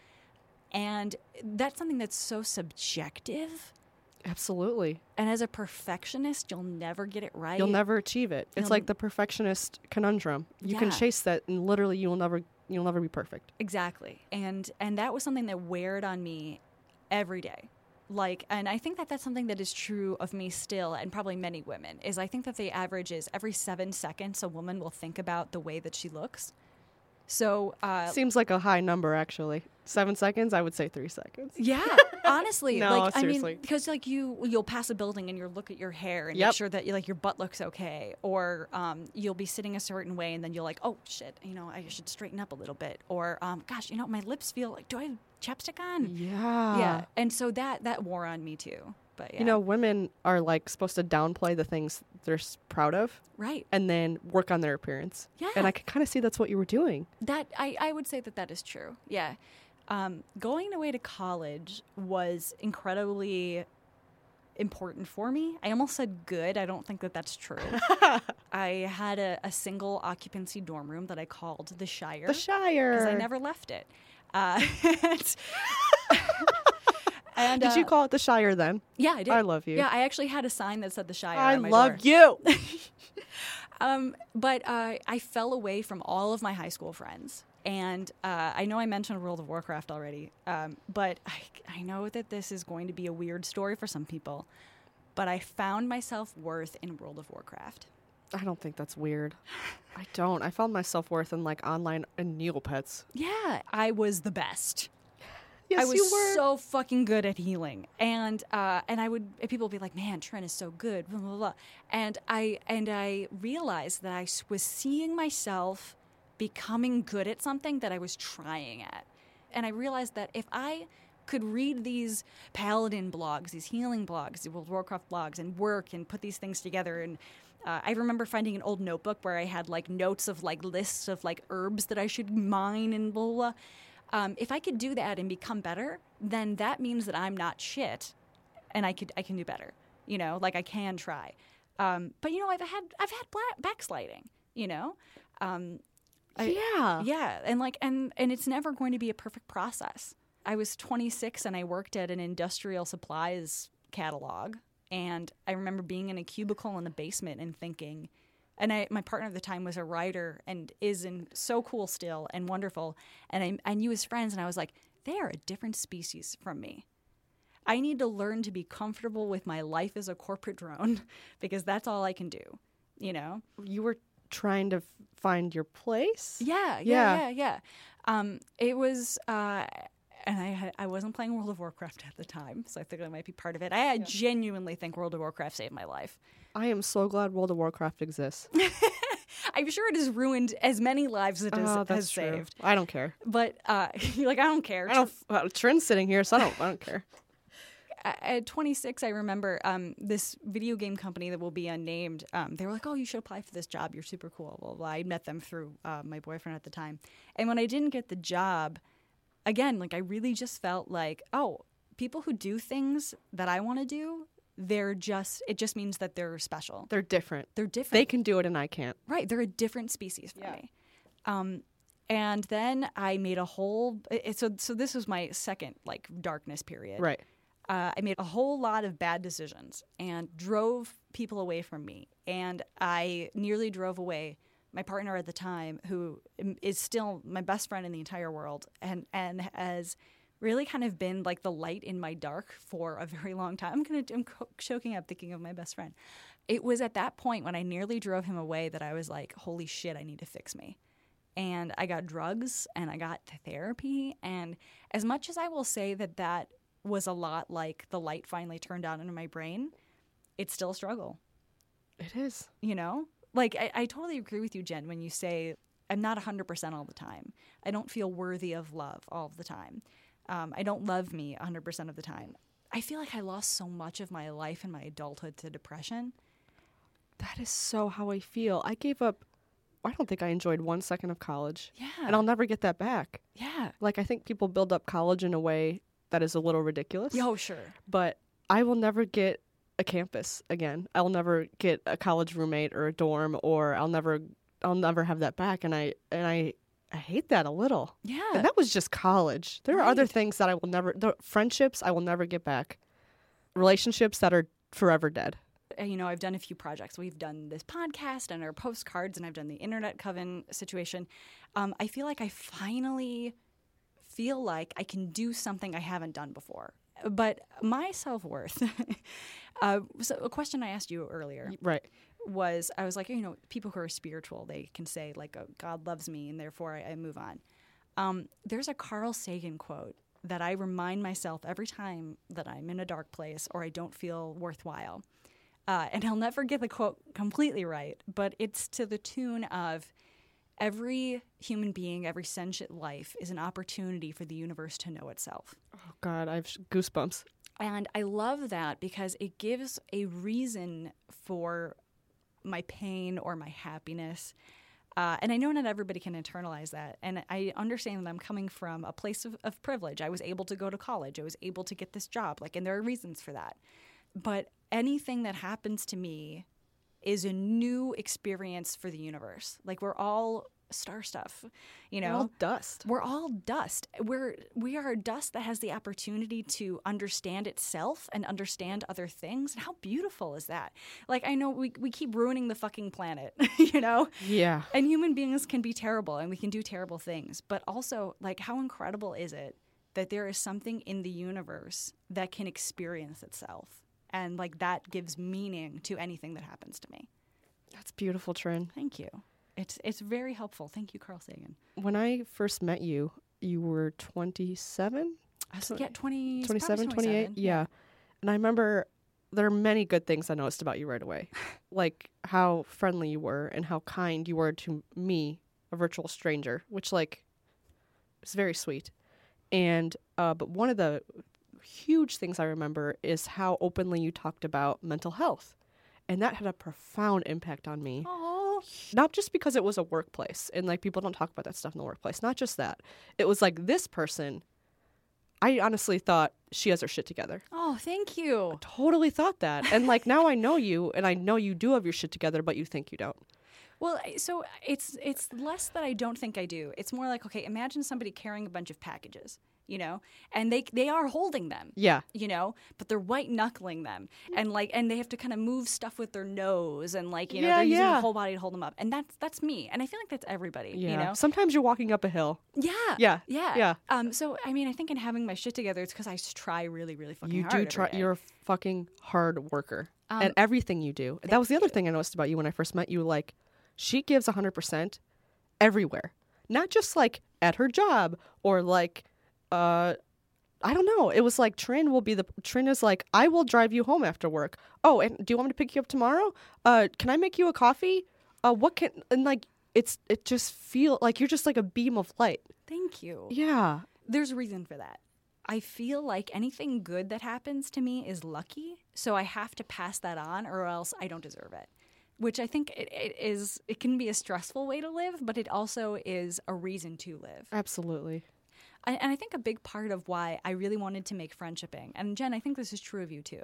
And that's something that's so subjective. Absolutely. And as a perfectionist, you'll never get it right. You'll never achieve it. It's You'll- like the perfectionist conundrum. You can chase that and literally you will never you'll never be perfect. Exactly. And and that was something that weared on me every day. Like and I think that that's something that is true of me still and probably many women is I think that the average is every 7 seconds a woman will think about the way that she looks. So, uh Seems like a high number actually. 7 seconds, I would say 3 seconds. Yeah, honestly, No, like I seriously. mean, because like you, you'll pass a building and you'll look at your hair and Yep. make sure that you like your butt looks okay, or um, you'll be sitting a certain way and then you're like, oh shit, you know, I should straighten up a little bit, or um, gosh, you know, my lips feel like, do I have chapstick on? Yeah. yeah, and so that that wore on me too. But yeah, You know, women are like supposed to downplay the things they're s- proud of right? and then work on their appearance. Yeah, And I can kind of see that's what you were doing. That I, I would say that that is true. Yeah. Um, going away to college was incredibly important for me. I almost said good. I don't think that that's true. I had a, a single occupancy dorm room that I called the Shire The Shire. because I never left it. Uh, and, Did you uh, call it the Shire then? Yeah, I did. I love you. Yeah, I actually had a sign that said the Shire. I love door. you. Um, but uh, I fell away from all of my high school friends. And uh, I know I mentioned World of Warcraft already, um, but I, I know that this is going to be a weird story for some people. But I found myself worth in World of Warcraft. I don't think that's weird. I don't. I found my self worth in like online and Neopets. Yeah, I was the best. Yes, I was you were. so fucking good at healing, and uh, and I would and people would be like, "Man, Trin is so good," blah, blah, blah. and I and I realized that I was seeing myself becoming good at something that I was trying at, and I realized that if I could read these paladin blogs, these healing blogs, the World of Warcraft blogs, and work and put these things together and. Uh, I remember finding an old notebook where I had like notes of like lists of like herbs that I should mine and blah blah. blah um, if I could do that and become better, then that means that I'm not shit, and I could I can do better. You know, like I can try. Um, but you know, I've had I've had black, backsliding. You know, um, yeah. yeah, and like and and it's never going to be a perfect process. I was 26 and I worked at an industrial supplies catalog, and I remember being in a cubicle in the basement and thinking. And I, my partner at the time was a writer and is in so cool still and wonderful. And I, I knew his friends, and I was like, they are a different species from me. I need to learn to be comfortable with my life as a corporate drone because that's all I can do. You know? You were trying to f- find your place. Yeah, yeah, Yeah. yeah, yeah. Um, it was, uh, and I had, I wasn't playing World of Warcraft at the time, so I think that might be part of it. I genuinely think World of Warcraft saved my life. I am so glad World of Warcraft exists. I'm sure it has ruined as many lives as it has, oh, has true. saved. I don't care. But uh, you're like, I don't care. I don't. Well, Trin's sitting here, so I don't. I don't care. at 26, I remember um, this video game company that will be unnamed. Um, they were like, "Oh, you should apply for this job. You're super cool." Blah blah. blah. I met them through uh, my boyfriend at the time, and when I didn't get the job, again, like I really just felt like, oh, people who do things that I want to do, they're just. It just means that they're special. They're different. They're different. They can do it, and I can't. Right, they're a different species from Yeah. me. Um, and then I made a whole. it- So so this was my second like darkness period Right. uh, I made a whole lot of bad decisions and drove people away from me. And I nearly drove away my partner at the time, who is still my best friend in the entire world, and and has really kind of been like the light in my dark for a very long time. I'm gonna I'm co- choking up thinking of my best friend. It was at that point when I nearly drove him away that I was like, "Holy shit, I need to fix me." and I got drugs and I got therapy. And as much as I will say that that was a lot like the light finally turned on in my brain, it's still a struggle, It is. you know? Like, I, I totally agree with you, Jen, when you say I'm not 100% all the time. I don't feel worthy of love all the time. Um, I don't love me 100% of the time. I feel like I lost so much of my life and my adulthood to depression. That is so how I feel. I gave up. I don't think I enjoyed one second of college, Yeah. and I'll never get that back. yeah. Like I think people build up college in a way that is a little ridiculous. Oh, sure. but I will never get a campus again. I'll never get a college roommate or a dorm or I'll never I'll never have that back and I and I I hate that a little. Yeah. And that was just college. There are other things that I will never the friendships I will never get back. Relationships that are forever dead. uh, you know, I've done a few projects. We've done this podcast and our postcards, and I've done the internet coven situation. Um, I feel like I finally feel like I can do something I haven't done before. But my self worth. uh, so a question I asked you earlier Right. Was I was like, you know, people who are spiritual, they can say like, oh, God loves me, and therefore I, I move on. Um, there's a Carl Sagan quote that I remind myself every time that I'm in a dark place or I don't feel worthwhile. Uh, and I'll never get the quote completely right, but it's to the tune of every human being, every sentient life is an opportunity for the universe to know itself. Oh god, I have goosebumps. And I love that because it gives a reason for my pain or my happiness. Uh, and I know not everybody can internalize that. And I understand that I'm coming from a place of, of privilege. I was able to go to college, I was able to get this job. Like, and there are reasons for that. But anything that happens to me is a new experience for the universe. Like, we're all star stuff, you know? We're all dust. we're all dust. We're we are dust that has the opportunity to understand itself and understand other things. And how beautiful is that? Like I know we we keep ruining the fucking planet, you know? Yeah. And human beings can be terrible and we can do terrible things. But also, like how incredible is it that there is something in the universe that can experience itself? And like that gives meaning to anything that happens to me. That's beautiful, Trin. Thank you. It's it's very helpful. Thank you, Carl Sagan. When I first met you, you were 27. I was, Yeah, 20, 27, probably 28. Yeah. And I remember there are many good things I noticed about you right away. like how friendly you were and how kind you were to me, a virtual stranger, which like is very sweet. And uh but one of the huge things I remember is how openly you talked about mental health. And that had a profound impact on me Not just because it was a workplace and like people don't talk about that stuff in the workplace not just that. It was like this person i honestly thought she has her shit together. Oh, thank you. totally thought that. And like now i know you and i know you do have your shit together but you think you don't. Well, so it's it's less that I don't think I do. It's more like okay, imagine somebody carrying a bunch of packages, you know, and they they are holding them. yeah. You know, but they're white knuckling them, and like, and they have to kind of move stuff with their nose, and like, you know, Yeah, they're using yeah. their whole body to hold them up, and that's that's me, and I feel like that's everybody. yeah. You know, sometimes you're walking up a hill. Yeah, Yeah, yeah, yeah. Um, so I mean, I think in having my shit together, it's because I try really, really fucking hard. you do try you're a fucking hard worker. Um, at everything you do. That was the other thing i noticed about you when i first met you like she gives 100% everywhere. Not just like at her job or like uh I don't know. It was like Trin will be the Trin is like, I will drive you home after work. Oh, and do you want me to pick you up tomorrow? Uh, can I make you a coffee? Uh, what can and like it's it just feel like you're just like a beam of light. Thank you. Yeah. There's a reason for that. I feel like anything good that happens to me is lucky, so I have to pass that on, or else I don't deserve it. Which I think it, it is. It can be a stressful way to live, but it also is a reason to live. Absolutely. I, and I think a big part of why I really wanted to make friendshipping, and Jen, I think this is true of you too,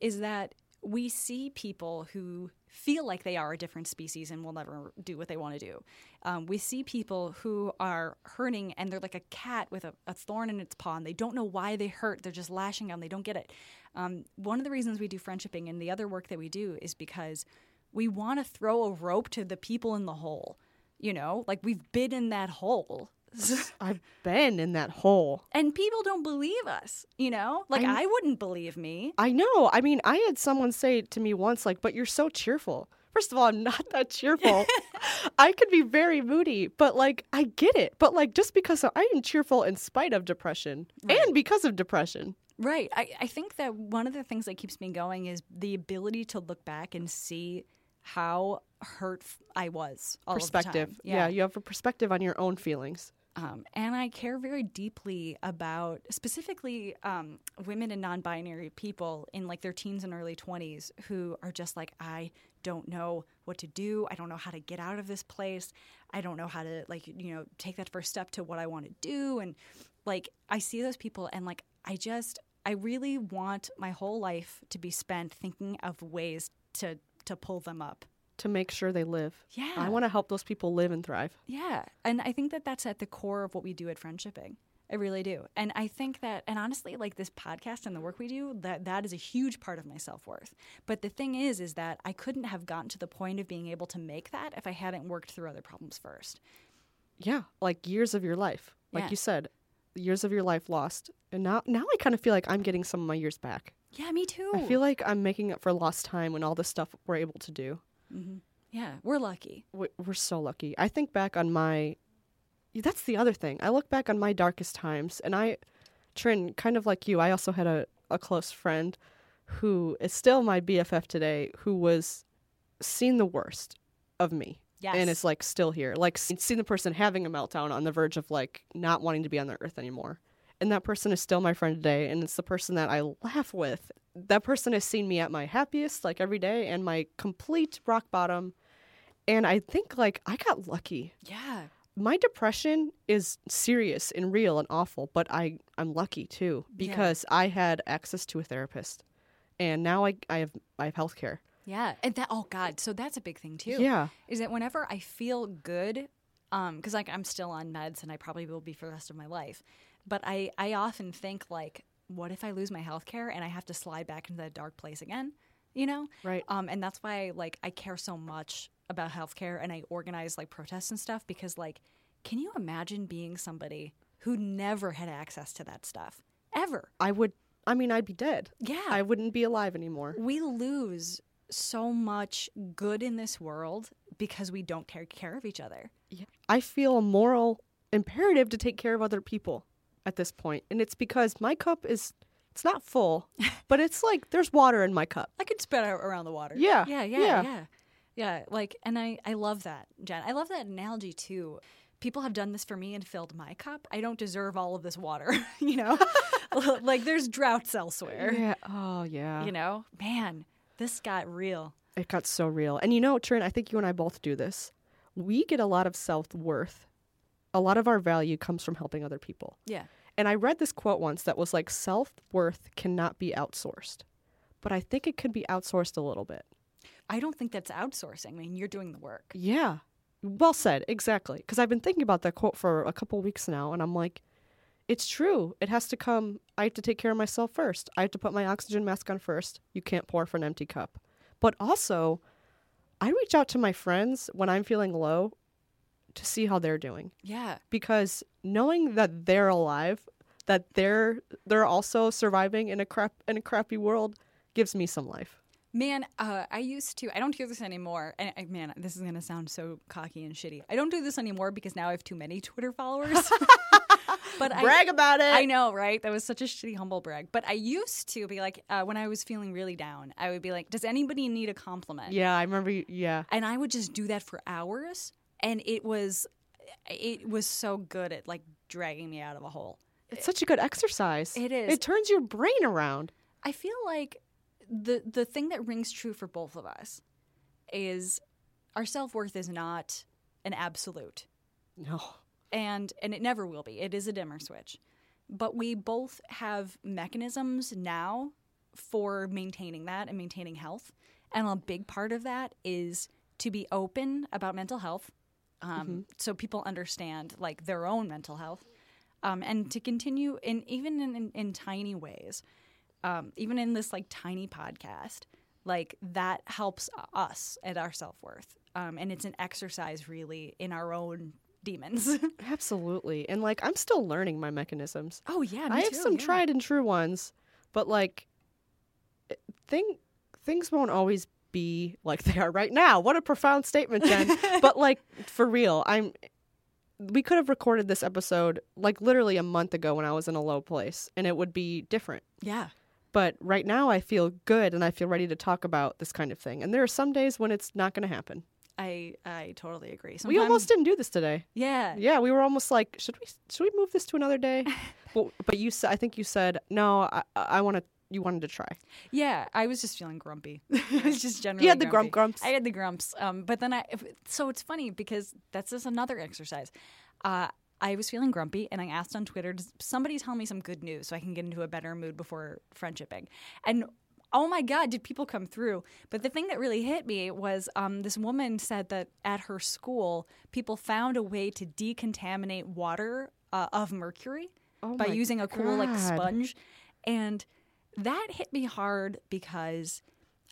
is that we see people who feel like they are a different species and will never do what they want to do. Um, we see people who are hurting and they're like a cat with a, a thorn in its paw and they don't know why they hurt. They're just lashing out they don't get it. Um, one of the reasons we do friendshipping and the other work that we do is because we want to throw a rope to the people in the hole. You know, like we've been in that hole. I've been in that hole. and people don't believe us you know like I'm- i wouldn't believe me I know. I mean, I had someone say to me once, like, but you're so cheerful. First of all, I'm not that cheerful. I could be very moody, but like, I get it. But like, just because I am cheerful in spite of depression and because of depression. right I, I think that one of the things that keeps me going is the ability to look back and see how hurt I was all of the perspective. time. yeah, you have a perspective on your own feelings. Um, and I care very deeply about specifically um, women and non binary people in like their teens and early 20s who are just like, I don't know what to do. I don't know how to get out of this place. I don't know how to, like, you know, take that first step to what I want to do. And like, I see those people and like, I just, I really want my whole life to be spent thinking of ways to, to pull them up. To make sure they live. Yeah. I want to help those people live and thrive. Yeah. And I think that that's at the core of what we do at Friendshipping. I really do. And I think that, and honestly, like this podcast and the work we do, that that is a huge part of my self worth. But the thing is, is that I couldn't have gotten to the point of being able to make that if I hadn't worked through other problems first. Yeah, like years of your life. Like Yeah. you said, years of your life lost. And now now I kind of feel like I'm getting some of my years back. Yeah, me too. I feel like I'm making up for lost time and all the stuff we're able to do. Mm-hmm. yeah, we're lucky. we- we're so lucky. I think back on my. That's the other thing. I look back on my darkest times, and I, Trin, kind of like you, I also had a, a close friend who is still my BFF today, who was seen the worst of me. Yes. And is like still here. Like seen the person having a meltdown on the verge of like not wanting to be on the earth anymore. And that person is still my friend today, and it's the person that I laugh with. That person has seen me at my happiest, like every day, and my complete rock bottom. And I think like I got lucky. Yeah. My depression is serious and real and awful, but I I'm lucky too Yeah. because I had access to a therapist, and now I I have I have health care. Yeah. And that, oh God. So that's a big thing too. Yeah. is that whenever I feel good, um, because like I'm still on meds and I probably will be for the rest of my life, but I I often think like, what if I lose my health care and I have to slide back into that dark place again? You know, Right. Um, and that's why like I care so much about healthcare and I organize like protests and stuff because like, can you imagine being somebody who never had access to that stuff ever? I would. I mean, I'd be dead. Yeah, I wouldn't be alive anymore. we lose so much good in this world because we don't take care of each other. Yeah. I feel a moral imperative to take care of other people at this point, and it's because my cup is it's not full, but it's like there's water in my cup. I could spit out around the water. Yeah, Yeah, yeah, yeah. yeah. Yeah, like and I I love that, Jen. I love that analogy too. People have done this for me and filled my cup. I don't deserve all of this water, you know? like there's droughts elsewhere. Yeah. Oh yeah. You know? Man, this got real. It got so real. And you know, Trin, I think you and I both do this. We get a lot of self worth. A lot of our value comes from helping other people. Yeah. And I read this quote once that was like self worth cannot be outsourced. But I think it could be outsourced a little bit. I don't think that's outsourcing. I mean, you're doing the work. Yeah. Well said. Exactly. Because I've been thinking about that quote for a couple weeks now. And I'm like, it's true. It has to come. I have to take care of myself first. I have to put my oxygen mask on first. You can't pour from an empty cup. But also, I reach out to my friends when I'm feeling low to see how they're doing Yeah. because knowing that they're alive, that they're they're also surviving in a crap in a crappy world gives me some life. Man, uh, I used to. I don't do this anymore. And I, man, this is gonna sound so cocky and shitty. I don't do this anymore because now I have too many Twitter followers. but I, Brag about it. I know, right? That was such a shitty humble brag. But I used to be like, uh, when I was feeling really down, I would be like, "Does anybody need a compliment?" Yeah, I remember. You, yeah, And I would just do that for hours, and it was, it was so good at like dragging me out of a hole. it's such a good exercise. It is. It turns your brain around. I feel like the the thing that rings true for both of us is our self worth is not an absolute, No. and and it never will be. It is a dimmer switch, but we both have mechanisms now for maintaining that and maintaining health, and a big part of that is to be open about mental health, um, so people understand like their own mental health, um, and to continue in even in, in, in tiny ways um, even in this like tiny podcast, like that helps us at our self worth. Um, and it's an exercise really in our own demons. Absolutely. And like I'm still learning my mechanisms. oh yeah, me I have too, some yeah. tried and true ones, but like thing things won't always be like they are right now. What a profound statement, Jen. but like for real, I'm we could have recorded this episode like literally a month ago when I was in a low place and it would be different. Yeah, But right now I feel good and I feel ready to talk about this kind of thing. And there are some days when it's not going to happen. I I totally agree. we almost didn't do this today. yeah Yeah, we were almost like, should we should we move this to another day? but, but you I think you said, no, I, I want to. You wanted to try. yeah. I was just feeling grumpy. I was just generally. You had the grumpy. grump grumps. I had the grumps. Um, but then I, so it's funny because that's just another exercise. Uh, I was feeling grumpy and I asked on Twitter, does somebody tell me some good news so I can get into a better mood before friendshipping? And oh my God, did people come through? But the thing that really hit me was um, this woman said that at her school, people found a way to decontaminate water uh, of mercury Oh by using a cool like sponge. And that hit me hard because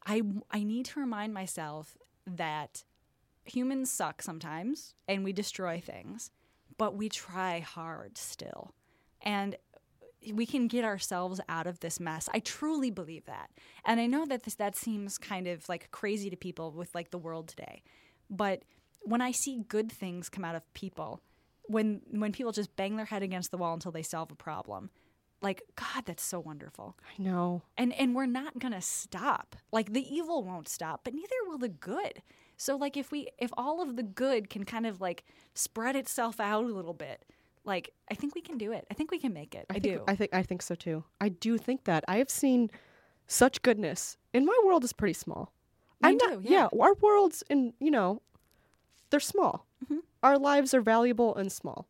I I need to remind myself that humans suck sometimes and we destroy things, but we try hard still. And we can get ourselves out of this mess. I truly believe that. And I know that this that seems kind of like crazy to people with like the world today. But when I see good things come out of people, when when people just bang their head against the wall until they solve a problem, like god, that's so wonderful I know. and and we're not gonna stop like the evil won't stop but neither will the good so like if we if all of the good can kind of like spread itself out a little bit like i think we can do it i think we can make it i, think, do I think. I think so too. I do think that I have seen such goodness, and my world is pretty small. I'm too, not- yeah. Our worlds, and you know, they're small. Mm-hmm. Our lives are valuable and small.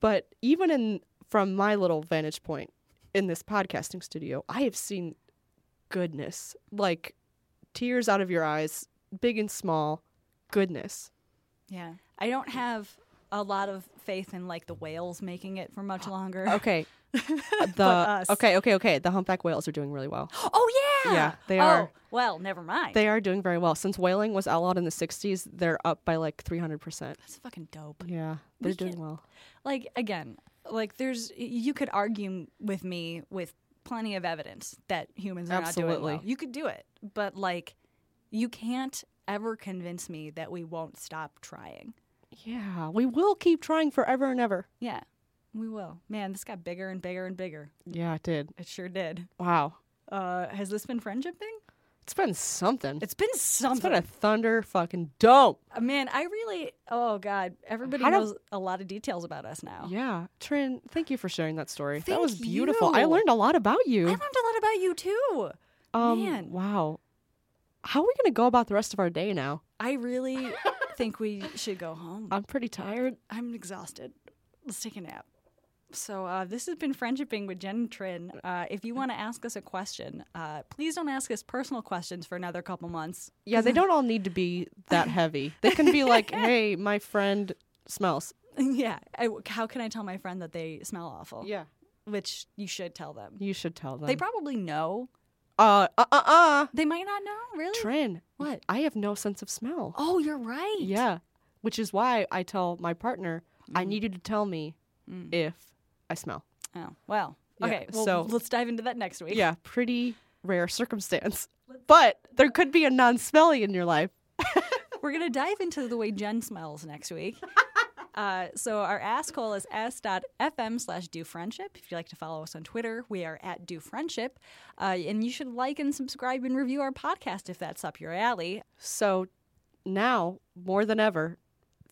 But even in from my little vantage point in this podcasting studio, I have seen goodness, like tears out of your eyes, big and small, goodness. yeah i don't have a lot of faith in like the whales making it for much longer Okay. the okay, okay, okay. The humpback whales are doing really well. oh yeah Yeah, they Oh, are. well never mind They are doing very well. Since whaling was outlawed in the 60s, they're up by like 300%. that's fucking dope Yeah, they're We doing well. like again like there's you could argue with me with plenty of evidence that humans are not doing Absolutely. well you could do it but like you can't ever convince me that we won't stop trying Yeah, we will keep trying forever and ever. yeah We will. Man, this got bigger and bigger and bigger. Yeah, it did. It sure did. Wow. Uh, has this been friendshipping? It's been something. It's been something. It's been a thunder fucking dope. Uh, Man, I really. Oh God, everybody do- knows a lot of details about us now. Yeah. Trin, thank you for sharing that story. that Thank was beautiful. I you. learned a lot about you. I learned a lot about you too. Um, man. Wow. How are we going to go about the rest of our day now? I really think we should go home. I'm pretty tired. I'm exhausted. Let's take a nap. So uh, this has been friendshipping with Jen and Trin. Uh, if you want to ask us a question, uh, please don't ask us personal questions for another couple months. Yeah, they don't all need to be that heavy. They can be like, hey, my friend smells. yeah. I, how can I tell my friend that they smell awful? Yeah. Which you should tell them. You should tell them. They probably know. uh, uh, uh, uh. They might not know. Really? Trin. What? I have no sense of smell. Oh, you're right. Yeah. Which is why I tell my partner, I need you to tell me if I smell. Oh, well. Yeah, Okay. Well, so- let's dive into that next week. Yeah, pretty rare circumstance. But there could be a non smelly in your life. We're going to dive into the way Jen smells next week. Uh, so our ask hole is s.fm slash do friendship. If you'd like to follow us on Twitter, we are at do friendship. Uh, and you should like and subscribe and review our podcast if that's up your alley. So now, more than ever,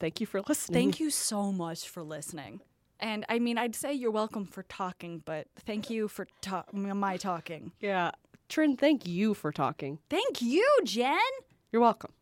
thank you for listening. Thank you so much for listening. And I mean, I'd say you're welcome for talking, but thank you for ta- my talking. Yeah. Trin, thank you for talking. Thank you, Jen. You're welcome.